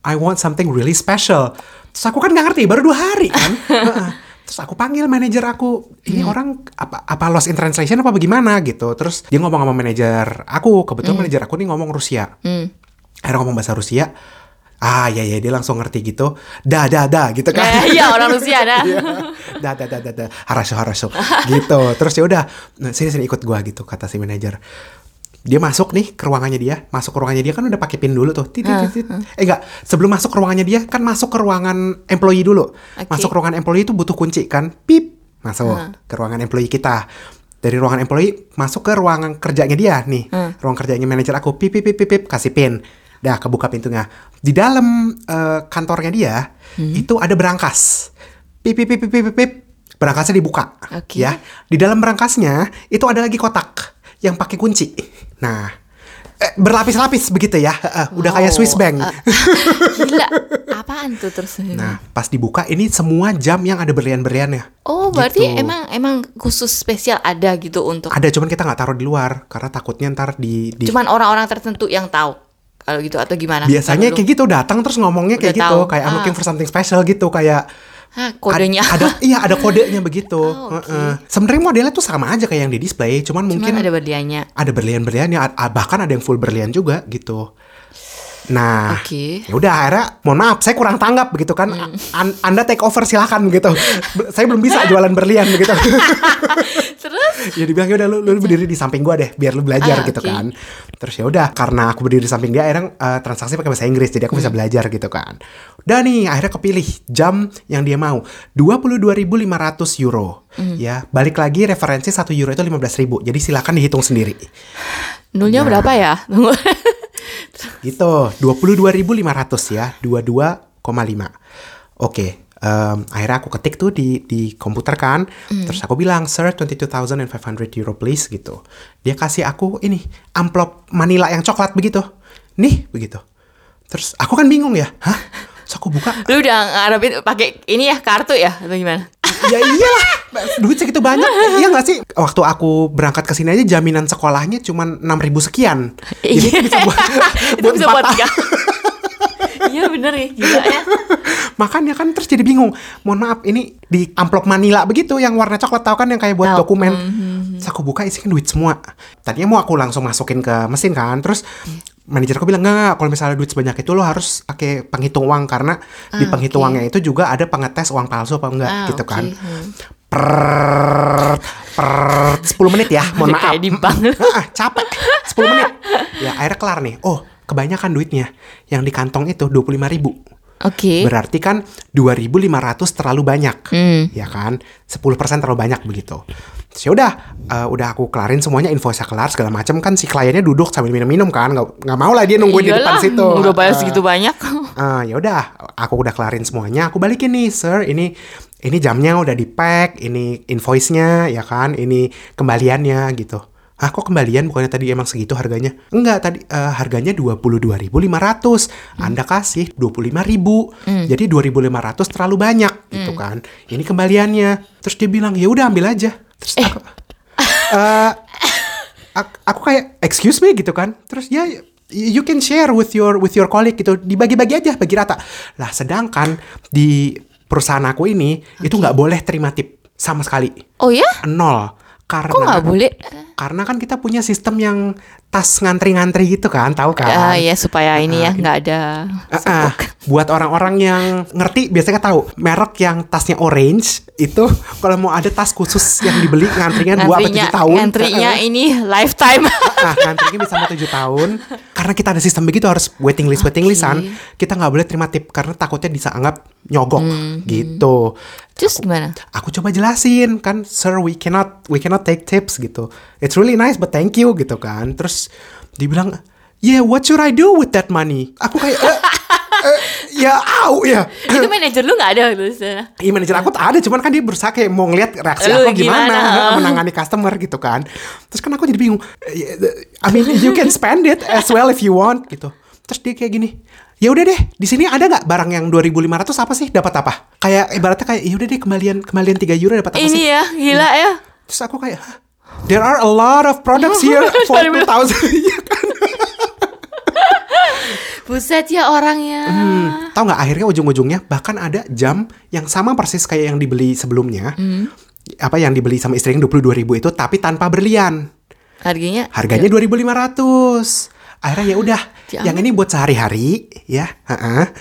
I want something really special. Terus aku kan nggak ngerti, baru dua hari kan. Terus aku panggil manajer aku, ini orang apa apa lost in translation apa bagaimana gitu. Terus dia ngomong sama manajer aku, kebetulan manajer aku nih ngomong Rusia. Hmm. Akhirnya ngomong bahasa Rusia. Ah ya ya dia langsung ngerti gitu. Da da da gitu kan. Eh, iya orang Rusia dah. Iya. da da da da da haraso haraso gitu terus ya udah sini sini ikut gua gitu kata si manajer dia masuk nih ke ruangannya dia masuk ke ruangannya dia kan udah pakai pin dulu tuh. Tit, tit, tit, tit. eh enggak sebelum masuk ke ruangannya dia kan masuk ke ruangan employee dulu. Oke. masuk ke ruangan employee itu butuh kunci kan? Pip masuk ke ruangan employee kita. Dari ruangan employee masuk ke ruangan kerjanya dia nih. Ruang kerjanya manajer aku pip pip pip pip, pip kasih pin. Dah kebuka pintunya. Di dalam eh, kantornya dia itu ada berangkas. Pip pip pip pip pip, pip. berangkasnya dibuka Oke. ya. Di dalam berangkasnya itu ada lagi kotak yang pakai kunci nah eh, berlapis-lapis begitu ya Eh, udah kayak Wow. Swiss Bank Ah, Gila, apaan tuh terus? nah pas dibuka ini semua jam yang ada berlian-berliannya oh, berarti gitu. emang emang khusus spesial ada gitu untuk ada cuman kita nggak taruh di luar karena takutnya ntar di, di cuman orang-orang tertentu yang tahu kalau gitu atau gimana? biasanya kayak gitu datang terus ngomongnya kayak Udah gitu tahu. kayak I'm Ah. looking for something special gitu kayak Hah, kodenya. Ad- ada iya ada kodenya begitu. Oh, oke. Heeh. Sebenarnya modelnya tuh sama aja kayak yang di display, cuman Cuman mungkin ada berliannya. ada berlian-berliannya, bahkan ada yang full berlian juga gitu. Nah, Oke. ya udah akhirnya, mohon maaf, saya kurang tanggap begitu kan. Hmm. An- anda take over silakan gitu. Be- saya belum bisa jualan berlian begitu. Terus? ya dibilang ya udah lu, lu berdiri di samping gua deh, biar lu belajar Ah, gitu oke. kan. Terus ya udah, karena aku berdiri di samping dia, akhirnya eh, transaksi pakai bahasa Inggris, jadi aku Hmm. bisa belajar gitu kan. Udah nih, akhirnya kepilih jam yang dia mau, 22.500 euro. Hmm. Ya, balik lagi referensi 1 euro itu 15.000. Jadi silakan dihitung sendiri. Nulnya Nah. berapa ya? Tunggu. Gitu, 22.500 ya, 22,5. Oke, em, akhirnya aku ketik tuh di di komputer kan, terus aku bilang, sir, 22.500 euro please gitu. Dia kasih aku ini amplop Manila yang coklat begitu, nih begitu. Terus aku kan bingung ya, hah? Terus aku buka, Lu udah ngarepin pakai ini ya kartu ya atau gimana? Ya iyalah, duit segitu banyak, iya gak sih? Waktu aku berangkat ke sini aja jaminan sekolahnya cuma 6.000 sekian. Jadi Iya. bisa buat, buat bisa buat. Iya bener ya, gila ya. Makanya kan terus jadi bingung. Mohon maaf, ini di amplop Manila begitu yang warna coklat tahu kan yang kayak buat Tahu. dokumen. Mhm. Terus aku buka isinya duit semua. Tadinya mau aku langsung masukin ke mesin kan, terus manajerku bilang enggak, enggak, kalau misalnya duit sebanyak itu lo harus pakai penghitung uang karena di Ah, penghitung oke. uangnya itu juga ada pengetes uang palsu apa enggak Ah, gitu oke. kan. Hmm. Per per 10 menit ya, mohon maaf. kayak di bank. Ah, capek. 10 menit. Ya, akhirnya kelar nih. Oh, kebanyakan duitnya. Yang di kantong itu 25.000 ribu. Oke. Berarti kan 2.500 terlalu banyak. Hmm. Ya kan? 10% terlalu banyak begitu. Terus ya udah, eh, udah aku kelarin semuanya, invoice kelar segala macam kan si kliennya duduk sambil minum-minum kan, nggak nggak mau lah dia nungguin di depan Iyalah, situ. Udah bayar Eh, segitu banyak. eh, ya udah, aku udah kelarin semuanya, aku balikin nih, sir, ini ini jamnya udah di pack, ini invoice-nya ya kan, ini kembaliannya gitu. Ah kok kembalian bukannya tadi emang segitu harganya? Enggak, tadi eh, harganya 22.500. Anda kasih 25.000. Jadi 2.500 terlalu banyak gitu kan. Ini kembaliannya. Terus dia bilang, "Ya udah ambil aja." Terus aku eh, ak- aku kayak excuse me gitu kan. Terus ya you can share with your with your colleague gitu. Dibagi-bagi aja, bagi rata. Lah sedangkan di perusahaan aku ini itu nggak boleh terima tip sama sekali. Oh ya? Nol. Karena Kok nggak boleh? karena kan kita punya sistem yang tas ngantri-ngantri gitu kan, tahu kan? Ah ya supaya ini ya nggak ada. Ah, ah. buat orang-orang yang ngerti biasanya tahu merek yang tasnya orange itu kalau mau ada tas khusus yang dibeli ngantrinya dua atau tujuh tahun. ngantrinya Ah, ini lifetime. ah, ngantrinya bisa sampai tujuh tahun. Karena kita ada sistem begitu harus waiting list waiting listan. Kita nggak boleh terima tip karena takutnya bisa anggap nyogok Hmm, gitu. Terus gimana? Aku coba jelasin kan, sir we cannot we cannot take tips gitu. It's really nice but thank you gitu kan. Terus dibilang, yeah what should I do with that money? Aku kayak, "Eh, eh, ya au ya. Itu manajer lu nggak ada gitu. Iya manajer aku tuh ada, cuman kan dia berusaha kayak mau ngeliat reaksi Lu aku gimana, gimana? menangani customer gitu kan. Terus kan aku jadi bingung. "Eh, I mean you can spend it as well if you want gitu. Terus dia kayak gini. Ya udah deh, di sini ada nggak barang yang 2.500 apa sih? Dapat apa? Kayak ibaratnya kayak ya udah deh kembalian kembalian 3 euro dapat apa Ini sih? ya gila ya. Terus aku kayak "Hah? There are a lot of products here for 2000 Iya kan? Buset ya orangnya. Hmm, tahu nggak akhirnya ujung-ujungnya bahkan ada jam yang sama persis kayak yang dibeli sebelumnya. Apa yang dibeli sama istri yang 22 ribu itu tapi tanpa berlian. Harganya Harganya 2.500. Akhirnya ya udah, Yang ini buat sehari-hari ya, heeh.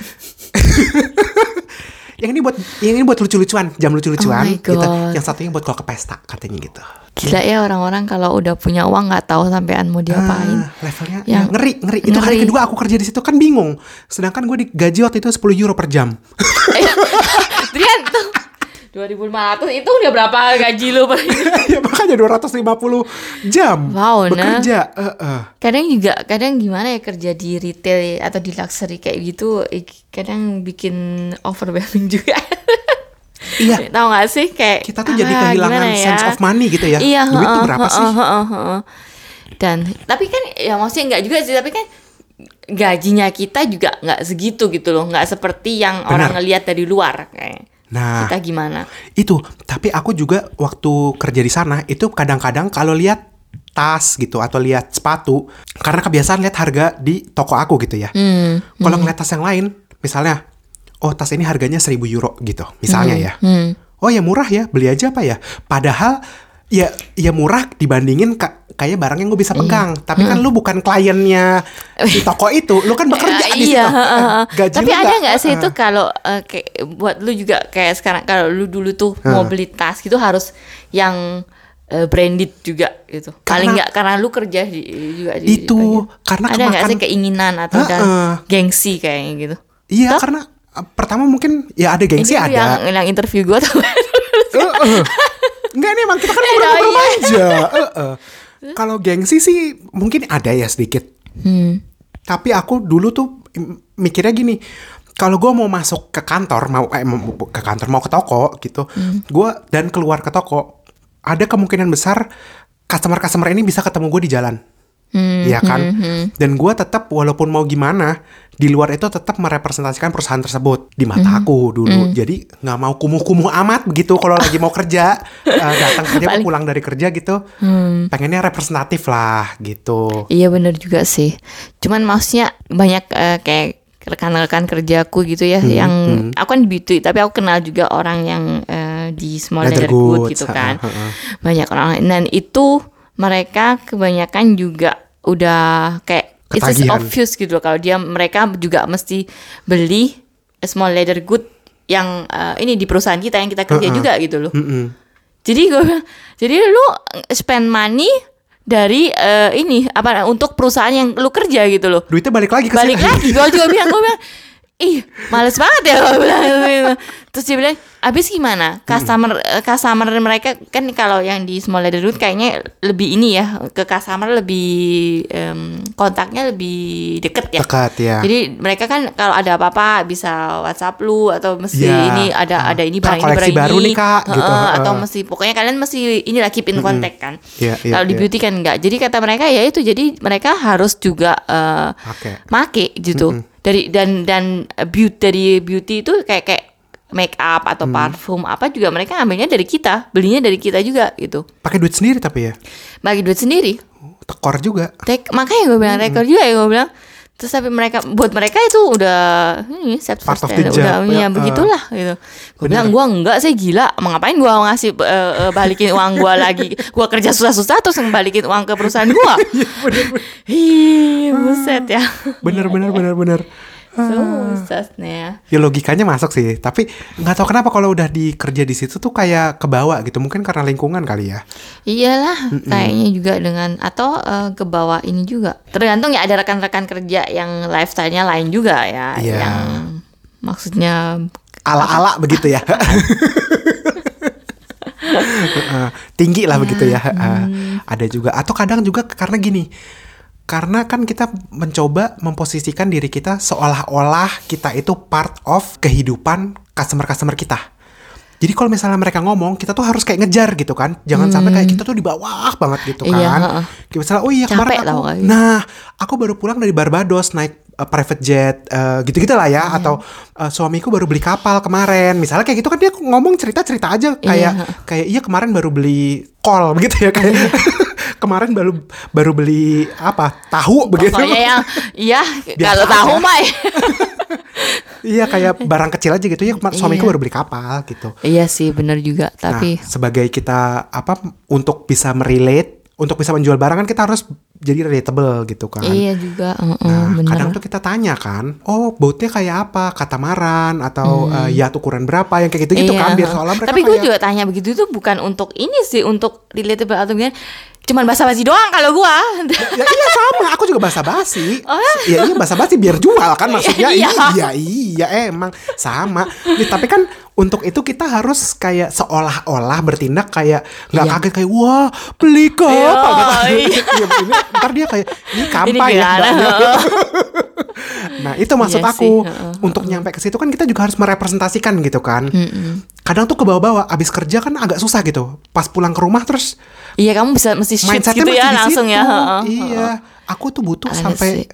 yang ini buat yang ini buat lucu-lucuan, jam lucu-lucuan Oh gitu. Yang satunya buat kalau ke pesta katanya gitu. gila ya orang-orang kalau udah punya uang nggak tahu sampean mau diapain. Ah, levelnya Yang- ya, ngeri, ngeri. Itu hari ngeri. kedua aku kerja di situ kan bingung. Sedangkan gue digaji waktu itu 10 euro per jam. Drian tuh 2500 itu udah berapa gaji lu per ya makanya 250 jam Wow, nah. bekerja. Eh, eh. kadang juga kadang gimana ya kerja di retail atau di luxury kayak gitu kadang bikin overwhelming juga Iya. tahu gak sih kayak Kita tuh jadi ah, kehilangan gimana ya? sense of money gitu ya. iya Duit tuh berapa heeh, sih? heeh, heeh. dan tapi kan ya maksudnya nggak juga sih tapi kan gajinya kita juga nggak segitu gitu loh nggak seperti yang orang Benar. ngelihat dari luar kayak Nah, kita gimana itu. Tapi aku juga waktu kerja di sana itu kadang-kadang kalau lihat tas gitu atau lihat sepatu karena kebiasaan lihat harga di toko aku gitu ya. hmm, Kalau ngeliat tas yang lain, misalnya, oh tas ini harganya 1000 euro gitu, misalnya ya. hmm. Oh ya murah ya, beli aja apa ya? Padahal ya ya murah dibandingin ka- kayak barang yang gue bisa pegang. Tapi kan lu bukan kliennya di toko itu, lu kan bekerja Ya, di iya, situ. Gaji Tapi ada nggak- sih itu kalau eh, kayak buat lu juga kayak sekarang kalau lu dulu tuh mau beli tas gitu harus yang eh, branded juga gitu. Paling Karena- nggak karena lu kerja di, juga di Itu, bagian- karena ada nggak sih keinginan atau dan Heeh. gengsi kayaknya gitu. Iya, Toh? karena uh, pertama mungkin ya ada gengsi Ini ada. yang yang interview gua tuh. Heeh. Enggak nih emang kita kan Iya, ngobrol-ngobrol iya. aja. Heeh. Kalau gengsi sih mungkin ada ya sedikit. hmm. Tapi aku dulu tuh mikirnya gini, kalau gue mau masuk ke kantor, mau eh, ke kantor, mau ke toko gitu, gue dan keluar ke toko, ada kemungkinan besar customer-customer ini bisa ketemu gue di jalan, Iya kan? Dan gue tetap walaupun mau gimana, di luar itu tetap merepresentasikan perusahaan tersebut di mata aku dulu. Jadi nggak mau kumuh-kumuh amat begitu kalau lagi mau kerja, eh, datang kerja pulang dari kerja gitu, pengennya representatif lah gitu. Iya bener juga sih. Cuman maksudnya banyak eh, kayak rekan-rekan kerjaku gitu ya Hmm, yang aku kan di beauty tapi aku kenal juga orang yang eh, di small Leather good gitu ha, kan. ha, ha. Banyak orang dan itu mereka kebanyakan juga udah kayak it's just Ketagihan. obvious gitu loh kalau dia mereka juga mesti beli small leather good yang eh, ini di perusahaan kita yang kita kerja juga gitu loh. Mm-mm. Jadi gue jadi lu spend money dari eh, ini apa untuk perusahaan yang lu kerja gitu loh. Duitnya balik lagi ke Balik sini. lagi, gue juga bilang, gue bilang ih males banget ya kalau bilang. Terus dia bilang abis gimana? Customer eh, customer mereka kan kalau yang di small leather root kayaknya lebih ini ya ke customer lebih em, kontaknya lebih deket ya. Dekat ya. jadi mereka kan kalau ada apa-apa bisa WhatsApp lu atau mesti Iya. ini ada ada ini barang ini barang baru ini. nih, Kak, gitu. Heeh, atau mesti pokoknya kalian mesti ini keep in contact kan. Iya, iya, kalau di iya. beauty kan enggak jadi kata mereka ya itu jadi mereka harus juga eh, Oke. make gitu. Dari dan dan beauty dari beauty itu kayak kayak make up atau Mm. parfum apa juga mereka ambilnya dari kita belinya dari kita juga gitu. Pakai duit sendiri tapi ya. bagi duit sendiri. Tekor juga. Tek, makanya gue bilang rekor juga ya gue bilang. Terus tapi mereka buat mereka itu udah ini set Part of the udah job, ya, ya, begitulah gitu. Gue bilang gue enggak saya gila mau ngapain gue ngasih eh, eh, balikin uang gue lagi? Gue kerja susah-susah terus balikin uang ke perusahaan gue Ih, buset ya. Bener bener bener bener. Susahnya Ya logikanya masuk sih, tapi nggak tahu kenapa kalau udah dikerja di situ tuh kayak kebawa gitu. Mungkin karena lingkungan kali ya. Iyalah, kayaknya juga dengan atau eh, ke bawah ini juga. Tergantung ya ada rekan-rekan kerja yang lifestyle-nya lain juga ya, Iya. yang maksudnya Ala-ala begitu ya. Heeh, tinggi lah begitu ya. Heeh. Ada juga atau kadang juga karena gini. Karena kan kita mencoba memposisikan diri kita seolah-olah kita itu part of kehidupan customer-customer kita. Jadi kalau misalnya mereka ngomong, kita tuh harus kayak ngejar gitu kan. Jangan sampai kayak kita tuh di bawah banget gitu Iya, kan. heeh. Kayak misalnya, oh iya kemarin aku, nah aku baru pulang dari Barbados naik uh, private jet uh, gitu-gitu lah ya. Iya. Atau uh, suamiku baru beli kapal kemarin. Misalnya kayak gitu kan dia ngomong cerita-cerita aja kayak Iya. kayak iya kemarin baru beli kol begitu ya kayak kemarin baru baru beli apa tahu begitu. pokoknya yang iya kalau tahu mah ya. iya kayak barang kecil aja gitu ya kemar- suamiku Iya. baru beli kapal gitu. Iya sih benar juga, tapi Nah, sebagai kita apa untuk bisa merelate, untuk bisa menjual barang kan kita harus jadi relatable gitu kan. iya juga, heeh, Nah, benar. kadang tuh kita tanya kan, oh boatnya kayak apa, katamaran atau eh, yacht ukuran berapa, yang kayak gitu-gitu Hmm. Iya, kan, biar soalnya mereka Tapi gue kayak- juga tanya begitu tuh bukan untuk ini sih, untuk relatable atau gimana. Cuman basa-basi doang kalau gua. ya iya sama, aku juga basa-basi. Oh, ya iya basa-basi biar jual kan maksudnya. Iya. iya, iya emang sama. Nih, tapi kan untuk itu kita harus kayak seolah-olah bertindak kayak nggak Iya. kaget kayak wah beli kok. Iya, Iya, ini, ntar dia kayak ini kampanye gimana? mbaknya. Nah itu maksud Iya aku sih, untuk nyampe ke situ kan kita juga harus merepresentasikan gitu kan. Kadang tuh ke bawah-bawah, abis kerja kan agak susah gitu. Pas pulang ke rumah terus Iya kamu bisa mesti mindsetnya gitu ya langsung situ. ya. Iya, aku tuh butuh Ada sampai sih.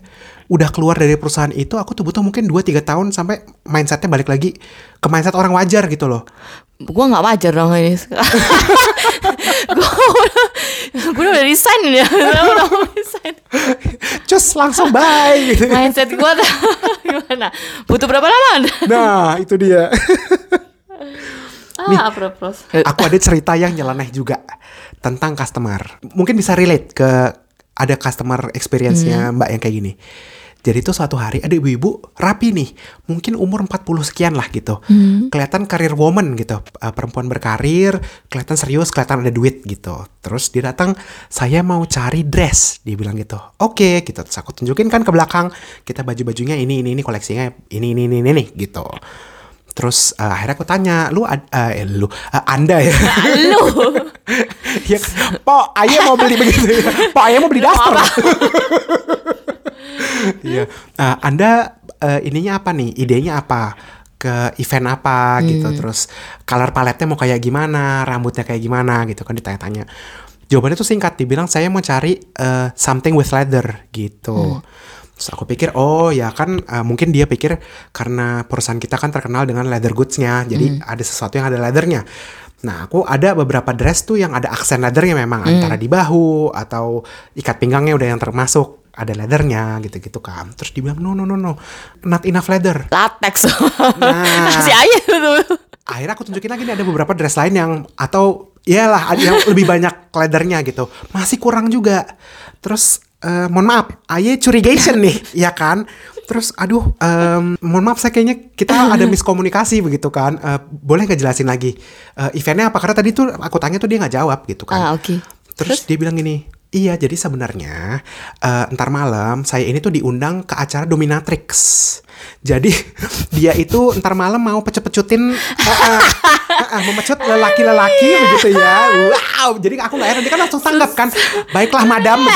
udah keluar dari perusahaan itu, aku tuh butuh mungkin 2-3 tahun sampai mindsetnya balik lagi ke mindset orang wajar gitu loh. Gue nggak wajar dong ini. gue udah, resign ya. Gue udah resign. Just langsung bye gitu. Mindset gue gimana? Butuh berapa lama? Nah, itu dia. ah, apropos. aku ada cerita yang nyeleneh juga tentang customer. Mungkin bisa relate ke ada customer experience-nya Hmm. Mbak yang kayak gini. Jadi itu suatu hari ada ibu-ibu rapi nih, mungkin umur 40 sekian lah gitu. Hmm. Kelihatan karir woman gitu, Uh, perempuan berkarir, kelihatan serius, kelihatan ada duit gitu. Terus dia datang, saya mau cari dress, dia bilang gitu. Oke, gitu. Terus aku tunjukin kan ke belakang, kita baju-bajunya ini, ini, ini, koleksinya ini, ini, ini, ini, nih, gitu. Terus uh, akhirnya aku tanya, lu, ad- uh, eh, lu, uh, anda ya? Lu. ya, po, ayah mau beli begitu ya. Po, ayah mau beli daster. Iya. Uh, anda uh, ininya apa nih? Idenya apa? Ke event apa gitu. Terus color paletnya mau kayak gimana? Rambutnya kayak gimana gitu kan ditanya-tanya. Jawabannya tuh singkat. Dibilang saya mau cari uh, something with leather gitu. Terus aku pikir, oh ya kan uh, mungkin dia pikir karena perusahaan kita kan terkenal dengan leather goods-nya, jadi ada sesuatu yang ada leathernya. Nah, aku ada beberapa dress tuh yang ada aksen leathernya memang antara di bahu atau ikat pinggangnya udah yang termasuk ada leathernya gitu-gitu kan. Terus dibilang no no no no, not enough leather. Latex. Nah. Kasih aja tuh. Akhirnya aku tunjukin lagi nih ada beberapa dress lain yang atau iyalah ada yang lebih banyak leathernya gitu. Masih kurang juga. Terus eh, mohon maaf, aye curigation nih, ya kan? Terus aduh, em, mohon maaf saya kayaknya kita ada miskomunikasi begitu kan. Eh, boleh nggak jelasin lagi Eh, eventnya apa? Karena tadi tuh aku tanya tuh dia nggak jawab gitu kan. Ah, oke. Terus, dia bilang gini, Iya, jadi sebenarnya eh, ntar malam saya ini tuh diundang ke acara Dominatrix. Jadi dia itu ntar malam mau pecet-pecutin, eh, eh, eh, eh, memecut lelaki-lelaki begitu ya. Wow, jadi aku nggak heran dia kan langsung tanggap kan. Baiklah madam.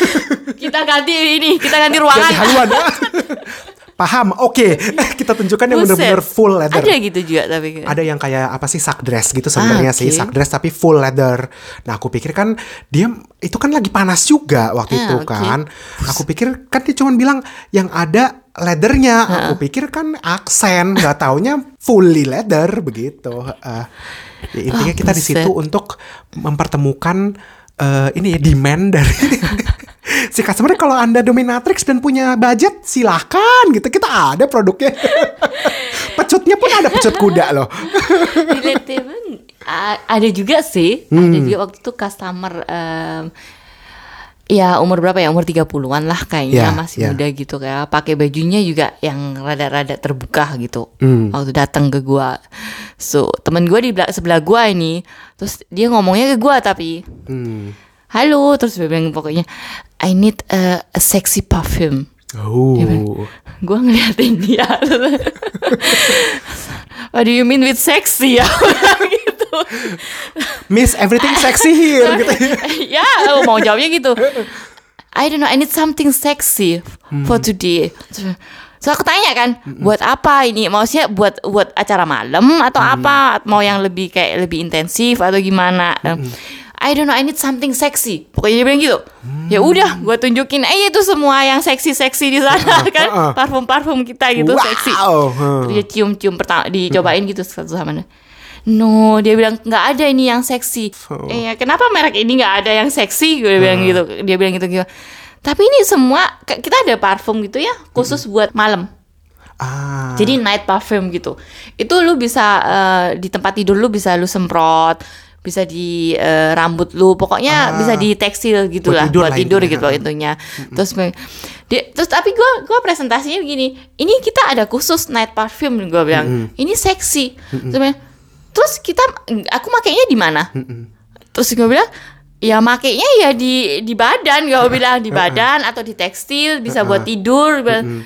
Kita ganti ini, kita ganti ruangan. haluan. Paham? Oke, kita tunjukkan yang bener-bener full leather. Ada gitu juga tapi. ada yang kayak apa sih sak dress gitu sebenarnya Ah, sih oke. sak dress tapi full leather. Nah aku pikir kan dia itu kan lagi panas juga waktu Ah, itu oke. kan. Aku pikir kan dia cuma bilang yang ada leathernya. Aku pikir kan aksen nggak taunya fully leather begitu. Eh, ya, intinya Ah, kita di situ untuk mempertemukan eh, ini ya demand dari si customer kalau anda dominatrix dan punya budget silahkan gitu kita ada produknya pecutnya pun ada pecut kuda loh Relatable. A- ada juga sih, Hmm. ada juga waktu itu customer em, ya umur berapa ya? Umur 30-an lah kayaknya Ya, masih ya. muda gitu kayak pakai bajunya juga yang rada-rada terbuka gitu. Hmm. Waktu datang ke gua. So, temen gua di bela- sebelah gua ini, terus dia ngomongnya ke gua tapi Hmm. Halo, terus dia bilang pokoknya I need a, a sexy perfume. Oh. Gue ngeliatin dia. What do you mean with sexy? Ya gitu. Miss everything sexy here gitu. Ya mau jawabnya gitu. I don't know I need something sexy For today. Terus- So aku tanya kan Buat apa ini? Maksudnya buat buat acara malam Atau apa? Mau yang lebih kayak Lebih intensif Atau gimana I don't know I need something sexy Pokoknya dia bilang gitu Ya udah Gue tunjukin Eh itu semua yang seksi-seksi di sana kan uh. Parfum-parfum kita gitu seksi Wow. Hmm. Terus dia cium-cium pertama dicobain gitu satu sama lain. No, dia bilang nggak ada ini yang seksi. Oh. Eh, kenapa merek ini nggak ada yang seksi? Gue bilang gitu. Dia bilang gitu gitu. Tapi ini semua kita ada parfum gitu ya, khusus buat malam. Ah. Jadi night parfum gitu. Itu lu bisa eh, di tempat tidur lu bisa lu semprot, bisa di eh, rambut lu, pokoknya Ah. bisa di tekstil gitu Buat lah, tidur buat tidur intinya. gitu intinya. Terus me- dia, terus tapi gua gua presentasinya begini, ini kita ada khusus night parfum gua bilang. Ini seksi. Terus, me- terus kita aku makainya di mana? Terus gue bilang ya makainya ya di di badan gue bilang di badan atau di tekstil bisa buat tidur bilang,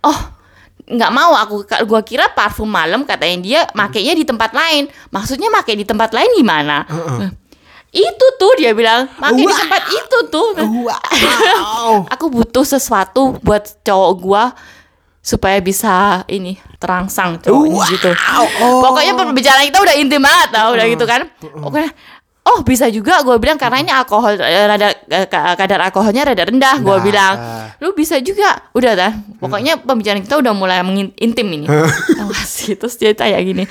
oh nggak mau aku gua kira parfum malam katanya dia makainya di tempat lain maksudnya makai di tempat lain gimana itu tuh dia bilang makai di tempat itu tuh Wow. aku butuh sesuatu buat cowok gua supaya bisa ini terangsang cowoknya Wow. gitu. Oh. Pokoknya pembicaraan kita udah intim banget tau, udah gitu kan. Oke. Oh bisa juga gue bilang karena ini alkohol eh, rada eh, ka- kadar alkoholnya rada rendah gue Nah, bilang. ah. lu bisa juga. Udah dah. Pokoknya pembicaraan kita udah mulai mengintim ini. Masih terus dia tanya gini.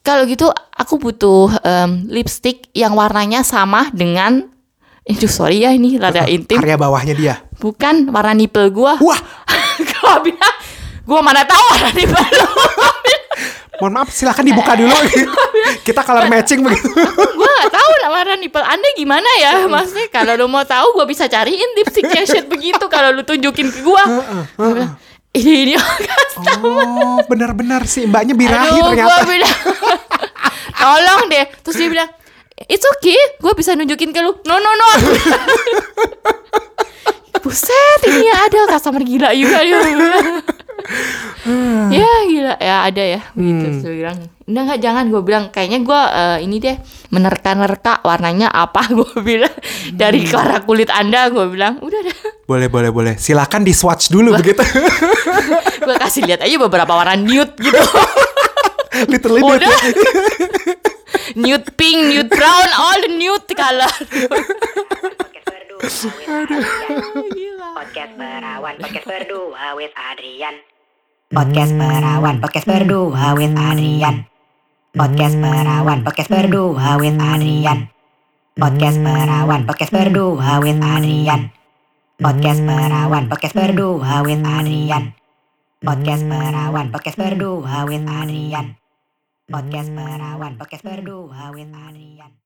Kalau gitu aku butuh em, lipstick yang warnanya sama dengan Aduh sorry ya ini rada intim. Area bawahnya dia. Bukan warna nipple gua. Wah, Gua bilang Gua mana tahu warna mohon maaf silahkan dibuka dulu. Kita color matching begitu. Gua gak tahu lah warna nipple Anda gimana ya? Maksudnya kalau lu mau tahu Gua bisa cariin lipstick yang shade begitu Kalau lu tunjukin ke bilang ini ini Oh, benar-benar sih. Mbaknya birahi Aduh, ternyata. gua bilang Tolong deh. Terus dia bilang It's okay. Gue bisa nunjukin ke lu. No no no. Buset ini ada customer gila juga Ya gila. Ya ada ya Terus dia bilang. Enggak enggak jangan Gue bilang. Kayaknya gue eh, Ini deh Menerka-nerka Warnanya apa Gue bilang. Dari warna kulit anda Gue bilang Udah deh Boleh, boleh, boleh. Silahkan di swatch dulu begitu. Gue kasih lihat aja beberapa warna nude gitu. Literally Udah. Nude pink, nude brown, all the nude color. Podcast berdua with Adrian. Podcast perawan, podcast berdua with Adrian. Podcast perawan, podcast berdua with Adrian. Podcast perawan, podcast berdua with Adrian. Podcast perawan, podcast berdua with Adrian. Podcast perawan, podcast berdua with Adrian. Podcast perawan, podcast berdua with Adrian. Podcast perawan, podcast berdua with Adrian.